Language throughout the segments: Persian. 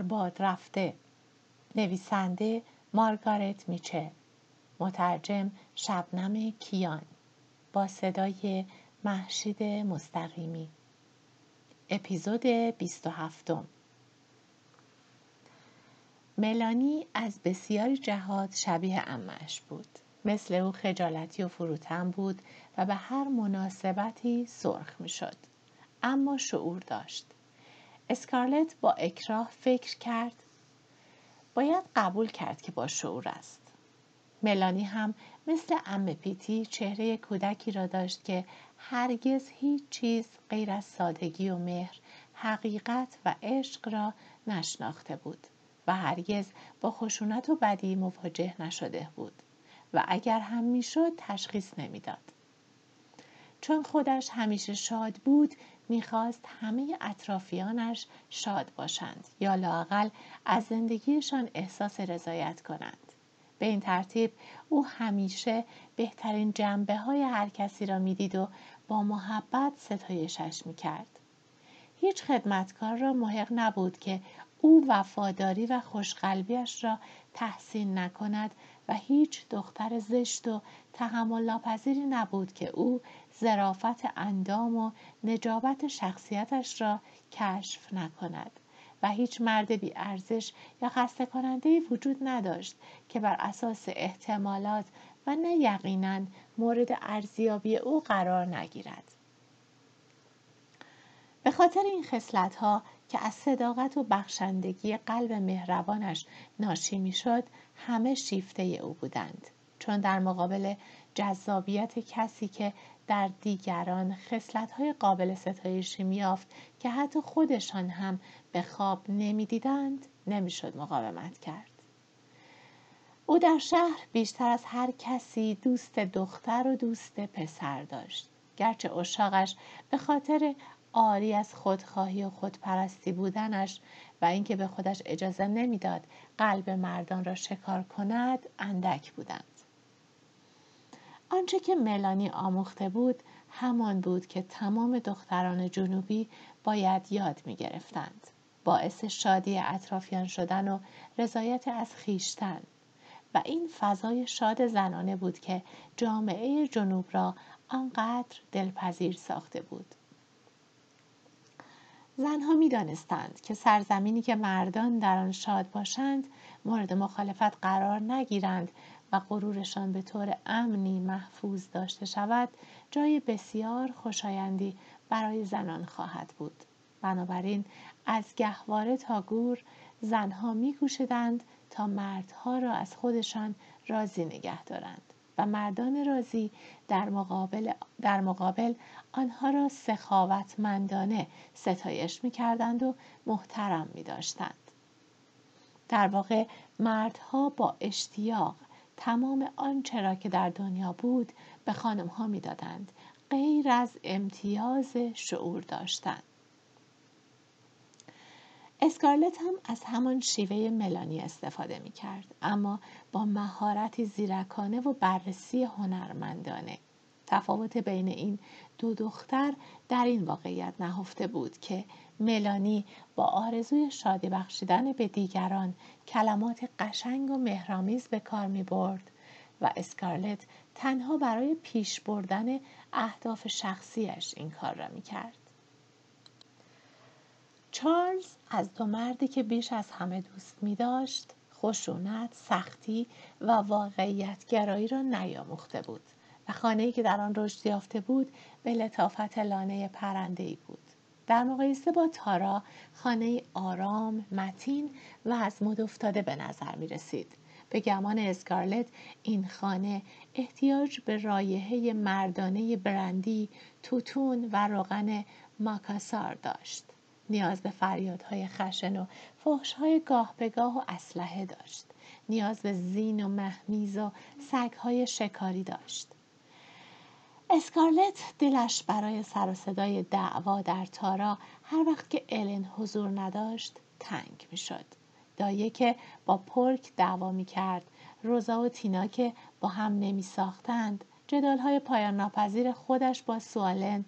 برباد رفته. نویسنده مارگارت میچل. مترجم شبنم کیان. با صدای محشید مستقیمی. اپیزود 27 ملانی از بسیاری جهات شبیه امش بود. مثل او خجالتی و فروتن بود و به هر مناسبتی سرخ می شد. اما شعور داشت. اسکارلت با اکراه فکر کرد باید قبول کرد که با شعور است. ملانی هم مثل ام پیتی چهره کودکی را داشت که هرگز هیچ چیز غیر از سادگی و مهر حقیقت و عشق را نشناخته بود و هرگز با خشونت و بدی مواجه نشده بود و اگر هم می‌شد تشخیص نمی‌داد. چون خودش همیشه شاد بود می‌خواست همه اطرافیانش شاد باشند یا لاقل از زندگیشان احساس رضایت کنند. به این ترتیب او همیشه بهترین جنبه های هر کسی را می‌دید و با محبت ستایشش می‌کرد. هیچ خدمتکار را محق نبود که او وفاداری و خوشقلبیش را تحسین نکند و هیچ دختر زشت و تحمل ناپذیری نبود که او زرافت اندام و نجابت شخصیتش را کشف نکند و هیچ مرد بی ارزش یا خسته کننده وجود نداشت که بر اساس احتمالات و نه یقینا مورد ارزیابی او قرار نگیرد. به خاطر این خصلت ها که از صداقت و بخشندگی قلب مهربانش ناشی می‌شد همه شیفته او بودند چون در مقابل جذابیت کسی که در دیگران های قابل ستایشی میافت که حتی خودشان هم به خواب نمی‌دیدند نمی‌شد مقاومت کرد. او در شهر بیشتر از هر کسی دوست دختر و دوست پسر داشت گرچه اشاقش به خاطر آری از خودخواهی و خودپرستی بودنش و اینکه به خودش اجازه نمی‌داد قلب مردان را شکار کند اندک بودند آنچه که ملانی آموخته بود همان بود که تمام دختران جنوبی باید یاد می گرفتند. باعث شادی اطرافیان شدن و رضایت از خیشتن و این فضای شاد زنانه بود که جامعه جنوب را آنقدر دلپذیر ساخته بود. زنها می دانستند که سرزمینی که مردان در آن شاد باشند مورد مخالفت قرار نگیرند و غرورشان به طور امنی محفوظ داشته شود جای بسیار خوشایندی برای زنان خواهد بود. بنابراین از گهواره تا گور زنها میکوشیدند تا مردها را از خودشان راضی نگه دارند. مردان راضی در مقابل, در مقابل آنها را سخاوتمندانه ستایش می‌کردند و محترم می داشتند. در واقع مردها با اشتیاق تمام آنچه را که در دنیا بود به خانم ها می دادند. غیر از امتیاز شعور داشتند. اسکارلت هم از همان شیوه ملانی استفاده می کرد اما با مهارتی زیرکانه و بررسی هنرمندانه تفاوت بین این دو دختر در این واقعیت نهفته بود که ملانی با آرزوی شادی بخشیدن به دیگران کلمات قشنگ و مهرامیز به کار می برد و اسکارلت تنها برای پیش بردن اهداف شخصیش این کار را می کرد. چارلز از دو مردی که بیش از همه دوست می داشت خشونت، سختی و واقعیت گرایی را نیاموخته بود و خانه‌ای که در آن رشد یافته بود به لطافت لانه پرنده ای بود. در مقایسه با تارا خانه آرام، متین و از مد افتاده به نظر می رسید. به گمان اسکارلت این خانه احتیاج به رایحه مردانه برندی، توتون و روغن ماکاسار داشت. نیاز به فریادهای خشن و فحشهای گاه به گاه و اسلحه داشت. نیاز به زین و مهمیز و سگهای شکاری داشت. اسکارلت دلش برای سر و صدای دعوا در تارا هر وقت که الن حضور نداشت تنگ می شد. دایه که با پرک دعوا می کرد روزا و تینا که با هم نمی ساختند جدال پایان ناپذیر خودش با سوالن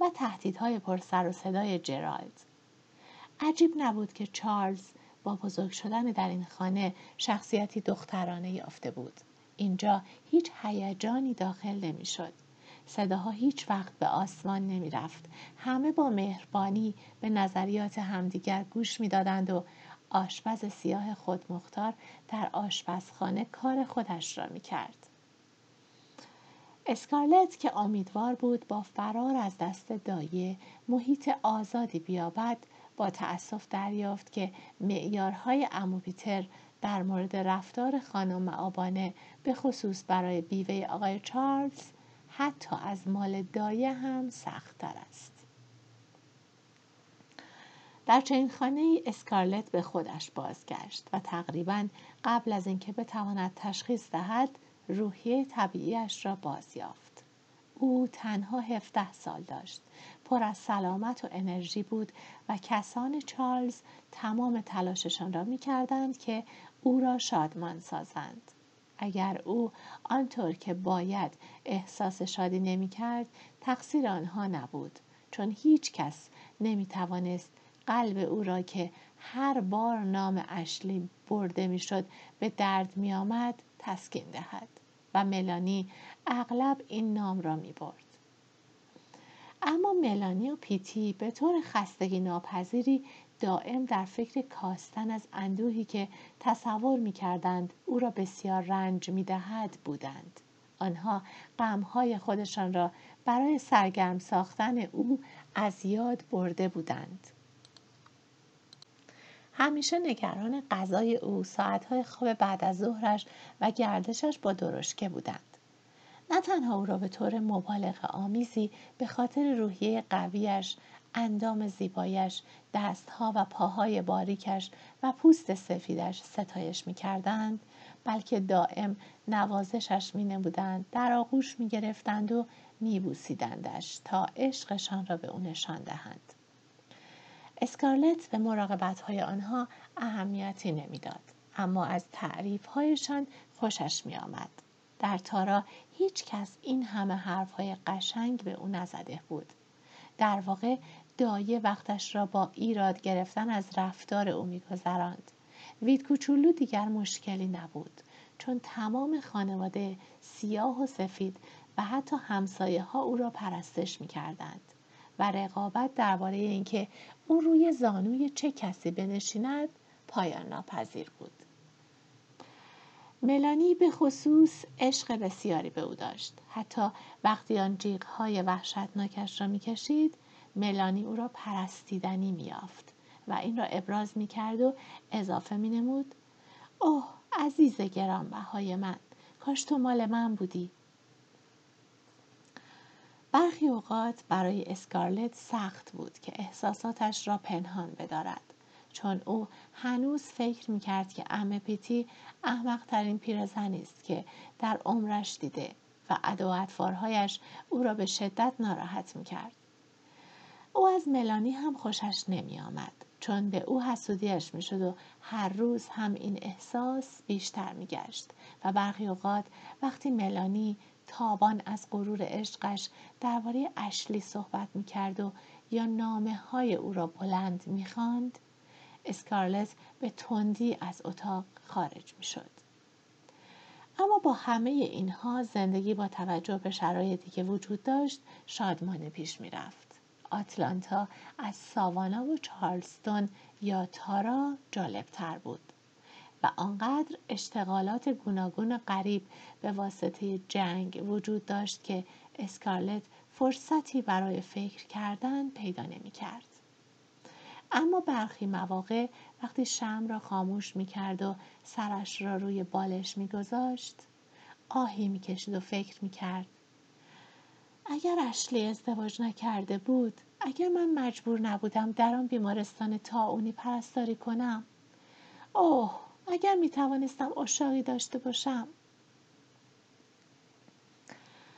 و تهدیدهای پر سر و صدای جرالد عجیب نبود که چارلز با بزرگ شدن در این خانه شخصیتی دخترانه یافته بود اینجا هیچ هیجانی داخل نمی‌شد صداها هیچ وقت به آسمان نمی رفت. همه با مهربانی به نظریات همدیگر گوش می‌دادند و آشپز سیاه خودمختار در آشپزخانه کار خودش را می کرد. اسکارلت که امیدوار بود با فرار از دست دایه محیط آزادی بیابد با تأسف دریافت که معیارهای اموپیتر در مورد رفتار خانم معابانه به خصوص برای بیوه آقای چارلز حتی از مال دایه هم سختتر است. در چنین خانه ای اسکارلت به خودش بازگشت و تقریبا قبل از اینکه بتواند تشخیص دهد روحیه طبیعیش را بازیافت. او تنها 17 سال داشت. پر از سلامت و انرژی بود و کسان چارلز تمام تلاششان را می کردند که او را شادمان سازند. اگر او آنطور که باید احساس شادی نمی کرد تقصیر آنها نبود چون هیچ کس نمی توانست قلب او را که هر بار نام اشلی برده می‌شد به درد می آمد تسکین دهد و ملانی اغلب این نام را می برد. اما ملانی و پیتی به طور خستگی ناپذیری دائم در فکر کاستن از اندوهی که تصور می کردند او را بسیار رنج می دهد بودند. آنها غمهای خودشان را برای سرگرم ساختن او از یاد برده بودند. همیشه نگران غذای او ساعتهای خواب بعد از ظهرش و گردشش با درشکه بودند. نه تنها او را به طور مبالغ آمیزی به خاطر روحیه قویش اندام زیبایش دستها و پاهای باریکش و پوست سفیدش ستایش می کردند بلکه دائم نوازشش می نمودند در آغوش می گرفتند و می بوسیدندش تا عشقشان را به او نشان دهند اسکارلت به مراقبت های آنها اهمیتی نمی‌داد اما از تعریف هایشان خوشش می آمد. در تارا هیچ کس این همه حرف های قشنگ به او نزده بود. در واقع دایه وقتش را با ایراد گرفتن از رفتار او میگذراند وید کوچولو دیگر مشکلی نبود چون تمام خانواده سیاه و سفید و حتی همسایه ها او را پرستش می کردند و رقابت درباره اینکه او روی زانوی چه کسی بنشیند پایان ناپذیر بود. ملانی به خصوص عشق بسیاری به او داشت. حتی وقتی آن جیغهای وحشتناکش را می‌کشید ملانی او را پرستیدنی میافت و این را ابراز می‌کرد و اضافه مینمود. اوه عزیز گرانبهای من کاش تو مال من بودی. برخی اوقات برای اسکارلت سخت بود که احساساتش را پنهان بدارد. چون او هنوز فکر می‌کرد که ام پیتی احمقترین پیرزنی است که در عمرش دیده و ادا او را به شدت ناراحت می‌کرد. او از ملانی هم خوشش نمی آمد چون به او حسودیش می شد و هر روز هم این احساس بیشتر می گشت و برخی اوقات وقتی ملانی تابان از غرور عشقش درباره اشلی صحبت می کرد و یا نامه های او را بلند می خاند اسکارلت به تندی از اتاق خارج می شد. اما با همه اینها زندگی با توجه به شرایطی که وجود داشت شادمانه پیش می رفت. آتلانتا از ساوانا و چارلستون یا تارا جالبتر بود و آنقدر اشتغالات گوناگون غریب به واسطه جنگ وجود داشت که اسکارلت فرصتی برای فکر کردن پیدا نمی کرد. اما برخی مواقع وقتی شم را خاموش می کرد و سرش را روی بالش می گذاشت آهی می کشید و فکر می کرد اگر اشلی ازدواج نکرده بود اگر من مجبور نبودم در آن بیمارستان تاونی پرستاری کنم اوه اگر می توانستم اشاقی داشته باشم.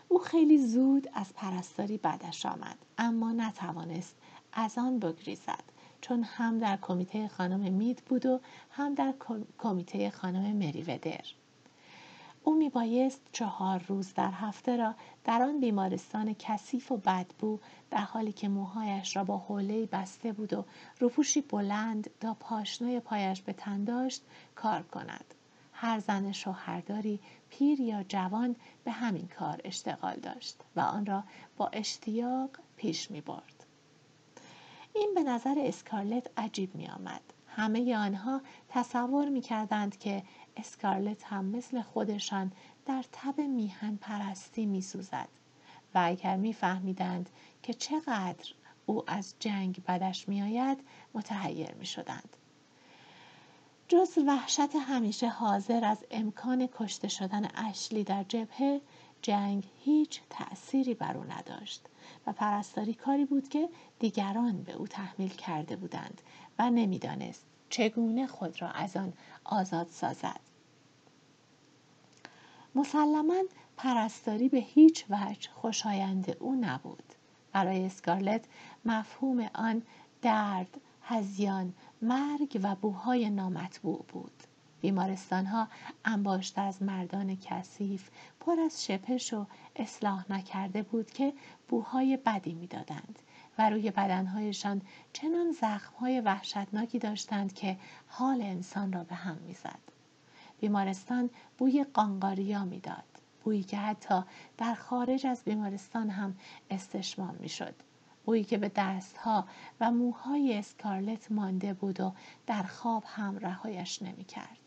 او خیلی زود از پرستاری بعدش آمد اما نتوانست از آن بگریزد. چون هم در کمیته خانم مید بود و هم در کمیته خانم مریودر او میبایست چهار روز در هفته را در آن بیمارستان کثیف و بدبو در حالی که موهایش را با حوله بسته بود و روپوشی بلند تا پاشنه پایش به تن داشت کار کند هر زن شوهرداری پیر یا جوان به همین کار اشتغال داشت و آن را با اشتیاق پیش می برد. این به نظر اسکارلت عجیب می آمد. همه آنها تصور می کردند که اسکارلت هم مثل خودشان در تب میهن پرستی می سوزد و اگر می فهمیدند که چقدر او از جنگ بدش می آید متحیر می شدند. جز وحشت همیشه حاضر از امکان کشته شدن اشلی در جبهه جنگ هیچ تأثیری بر او نداشت و پرستاری کاری بود که دیگران به او تحمیل کرده بودند و نمی‌دانست چگونه خود را از آن آزاد سازد. مسلما پرستاری به هیچ وجه خوشایند او نبود. برای اسکارلت مفهوم آن درد هزیان مرگ و بوهای نامطبوع بود. بیمارستان ها انباشته از مردان کثیف پر از شپش و اصلاح نکرده بود که بوهای بدی می‌دادند و روی بدنهایشان چنان زخمهای وحشتناکی داشتند که حال انسان را به هم می‌زد. بیمارستان بوی قانقاریا می‌داد بویی که حتی در خارج از بیمارستان هم استشمام می‌شد. بویی که به دستها و موهای اسکارلت مانده بود و در خواب هم رهایش نمی‌کرد.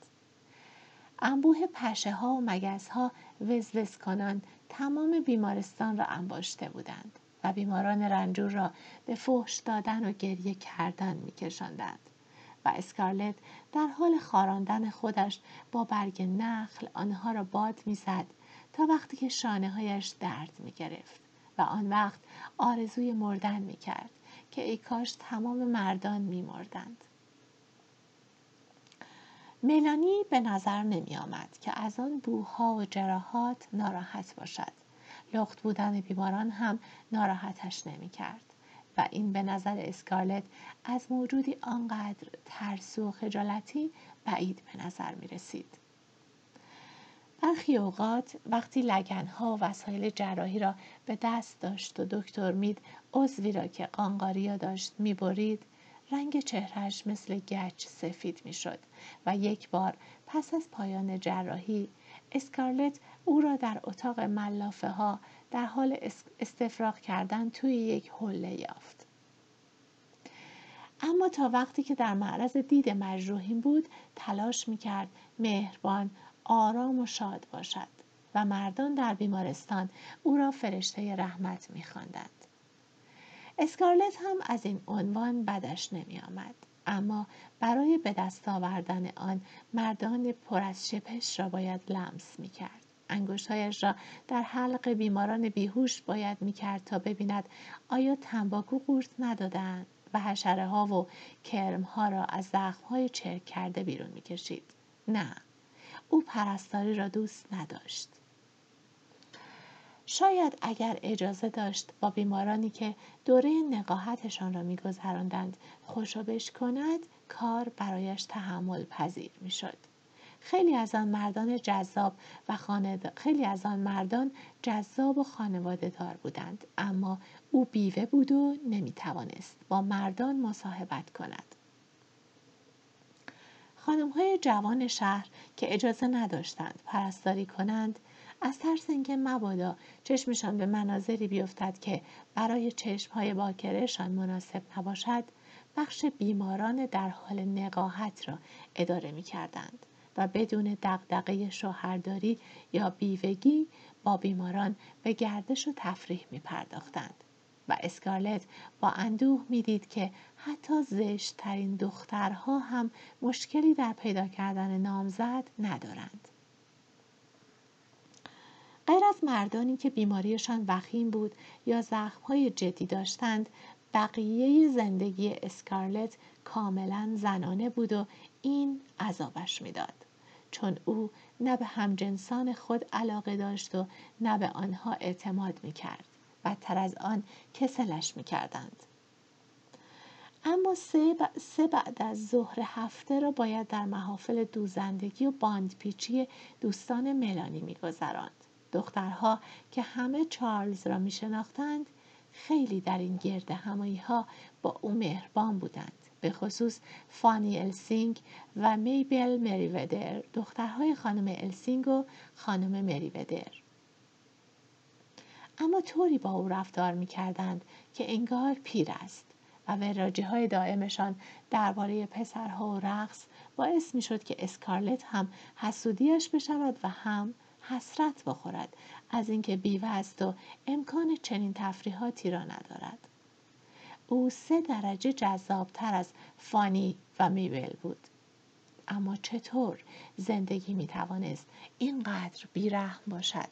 انبوه پشه ها و مگس ها وزوز کنان تمام بیمارستان را انباشته بودند و بیماران رنجور را به فحش دادن و گریه کردن میکشاندند و اسکارلت در حال خاراندن خودش با برگ نخل آنها را باد می‌زد تا وقتی که شانه هایش درد می گرفت و آن وقت آرزوی مردن می کرد که ای کاش تمام مردان می مردند. ملانی به نظر نمی آمد که از آن بوها و جراحات ناراحت باشد. لخت بودن بیماران هم ناراحتش نمی کرد. و این به نظر اسکارلت از موجودی آنقدر ترسو و خجالتی بعید به نظر می رسید. برخی اوقات وقتی لگنها و وسایل جراحی را به دست داشت و دکتر مید عضوی را که قانقاریا داشت می‌برید رنگ چهرهش مثل گچ سفید می‌شد و یک بار پس از پایان جراحی اسکارلت او را در اتاق ملافه ها در حال استفراغ کردن توی یک حله یافت. اما تا وقتی که در معرض دید مجروحین بود تلاش می‌کرد مهربان آرام و شاد باشد و مردان در بیمارستان او را فرشته رحمت میخواندند اسکارلت هم از این عنوان بدش نمی آمد. اما برای به دست آوردن آن مردان پر از شپش را باید لمس می کرد. انگشتهایش را در حلق بیماران بیهوش باید می کرد تا ببیند آیا تنباکو قورت ندادند و حشره ها و کرم ها را از زخم های چرک کرده بیرون می کشید. نه او پرستاری را دوست نداشت شاید اگر اجازه داشت با بیمارانی که دوره نقاهتشان را میگذراندند خوشابش کند کار برایش تحمل پذیر می‌شد. خیلی از آن مردان جذاب و خیلی از آن مردان جذاب و خانواده دار بودند اما او بیوه بود و نمی توانست با مردان مصاحبت کند. خانم های جوان شهر که اجازه نداشتند پرستاری کنند از ترس اینکه مبادا چشمشان به مناظری بیفتد که برای چشمهای باکرهشان مناسب نباشد بخش بیماران در حال نقاهت را اداره می کردند و بدون دقدقه شوهرداری یا بیوگی با بیماران به گردش و تفریح می پرداختند. و اسکارلت با اندوه می‌دید که حتی زشتترین دخترها هم مشکلی در پیدا کردن نامزد ندارند. از مردانی که بیماریشان وخیم بود یا زخمهای جدی داشتند بقیه زندگی اسکارلت کاملا زنانه بود و این عذابش می‌داد چون او نه به همجنسان خود علاقه داشت و نه به آنها اعتماد می کرد. بدتر از آن کسلش می کردند. اما سه, سه بعد از ظهر هفته را باید در محافل دوزندگی و باندپیچی دوستان ملانی میگذراند دخترها که همه چارلز را می شناختند خیلی در این گرد همایی ها با او مهربان بودند. به خصوص فانی السینگ و میبل مریودر دخترهای خانم السینگ و خانم مریودر. اما طوری با او رفتار می کردند که انگار پیر است و وراجی های دائمشان درباره پسرها و رقص باعث می شد که اسکارلت هم حسودیش بشود و هم حسرت بخورد از اینکه بیوه است و امکان چنین تفریحاتی را ندارد. او سه درجه جذابتر از فانی و میبل بود. اما چطور زندگی می توانست اینقدر بیرحم باشد؟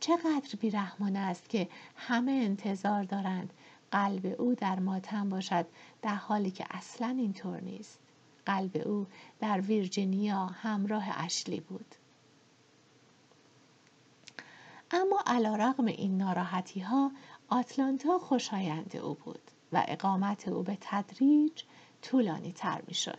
چقدر بیرحمانه است که همه انتظار دارند قلب او در ماتم باشد در حالی که اصلا اینطور نیست. قلب او در ویرجینیا همراه اشلی بود. اما علا رغم این ناراحتی ها آتلانتا خوشایند او بود و اقامت او به تدریج طولانی تر می شد.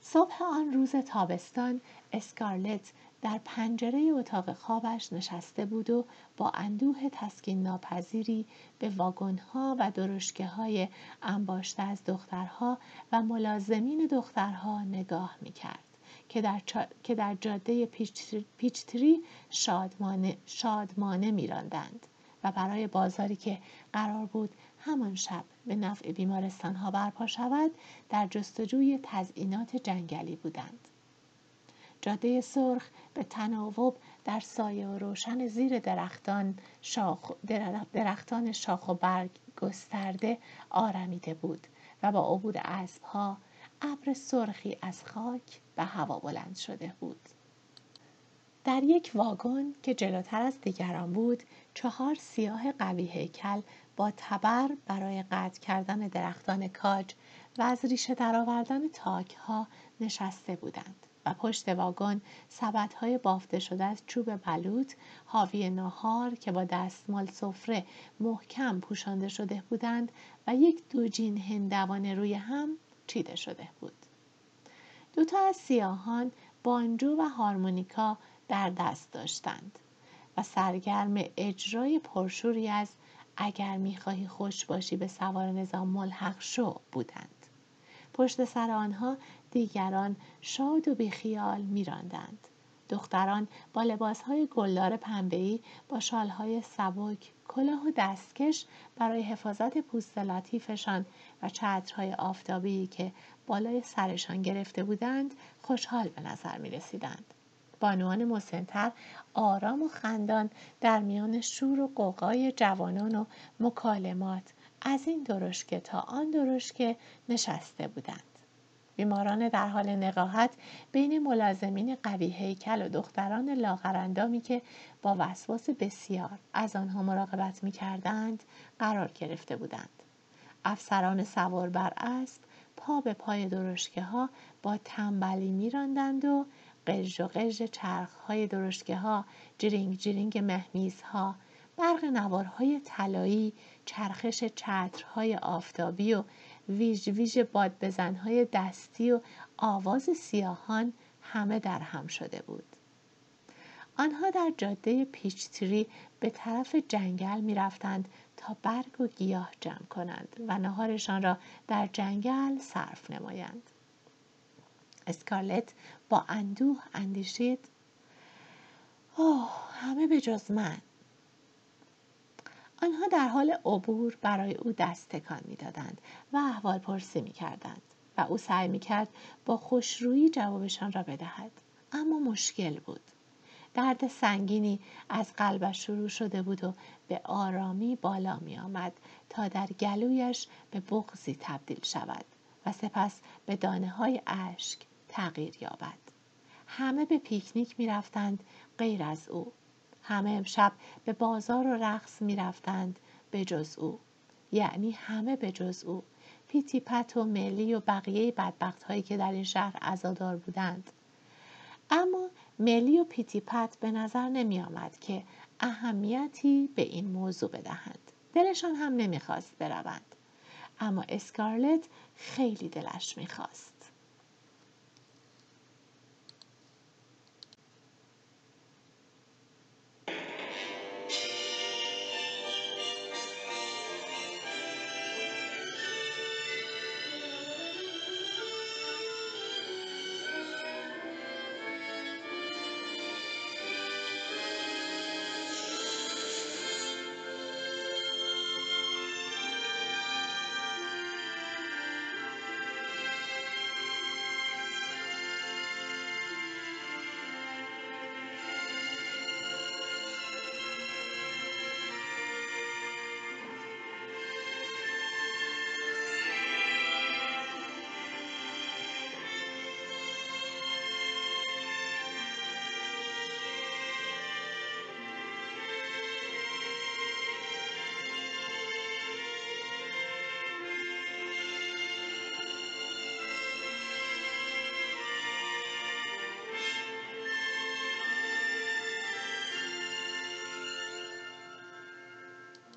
صبح آن روز تابستان اسکارلت در پنجره اتاق خوابش نشسته بود و با اندوه تسکین ناپذیری به واگنها و درشکه های انباشته از دخترها و ملازمین دخترها نگاه می کرد. که در, که در جاده پیچتری شادمانه, شادمانه میراندند و برای بازاری که قرار بود همان شب به نفع بیمارستان ها برپا شود در جستجوی تزئینات جنگلی بودند. جاده سرخ به تناوب در سایه و روشن زیر درختان شاخ, درختان شاخ و برگ گسترده آرمیده بود و با عبور اسبها ابر سرخی از خاک به هوا بلند شده بود. در یک واگن که جلوتر از دیگران بود چهار سیاه قوی هیکل با تبر برای قطع کردن درختان کاج و از ریشه درآوردن تاک ها نشسته بودند و پشت واگن سبد های بافته شده از چوب بلوط حاوی ناهار که با دستمال سفره محکم پوشانده شده بودند و یک دوجین هندوانه روی هم چیده شده بود. دوتا از سیاهان بانجو و هارمونیکا در دست داشتند و سرگرم اجرای پرشوری از اگر می‌خواهی خوش باشی به سوار نظام ملحق شو بودند. پشت سر آنها دیگران شاد و بیخیال میراندند. دختران با لباسهای گلدار پنبه‌ای با شالهای سبک کلاه و دستکش برای حفاظت پوست لطیفشان و چترهای آفتابی که بالای سرشان گرفته بودند خوشحال به نظر می رسیدند. بانوان مسنتر آرام و خندان در میان شور و قوقای جوانان و مکالمات از این درشکه تا آن درشکه نشسته بودند. بیماران در حال نقاهت بین ملازمین قوی هیکل و دختران لاغرندامی که با وسواس بسیار از آنها مراقبت می کردند قرار گرفته بودند. افسران سوار بر اسب پا به پای درشکه ها با تنبلی میراندند و قژ و قژ چرخ های درشکه ها جرینگ جرینگ مهمیز ها برق نوارهای طلایی چرخش چترهای آفتابی و ویژ ویژ باد بزنهای دستی و آواز سیاهان همه در هم شده بود. آنها در جاده پیچتری به طرف جنگل می رفتند تا برگ و گیاه جمع کنند و نهارشان را در جنگل صرف نمایند. اسکارلت با اندوه اندیشید اوه همه به جز من آنها در حال عبور برای او دست تکان می‌دادند و احوال پرسی می کردند و او سعی می کرد با خوشرویی جوابشان را بدهد اما مشکل بود درد سنگینی از قلبش شروع شده بود و به آرامی بالا می آمد تا در گلویش به بغزی تبدیل شود و سپس به دانه های اشک تغییر یابد. همه به پیکنیک می رفتند غیر از او. همه امشب به بازار و رقص می رفتند به جز او. یعنی همه به جز او. پیتی پت و ملی و بقیه بدبخت هایی که در این شهر عزادار بودند. اما ملی و پیتیپت به نظر نمی آمد که اهمیتی به این موضوع بدهند. دلشان هم نمی‌خواست بروند. اما اسکارلت خیلی دلش می‌خواست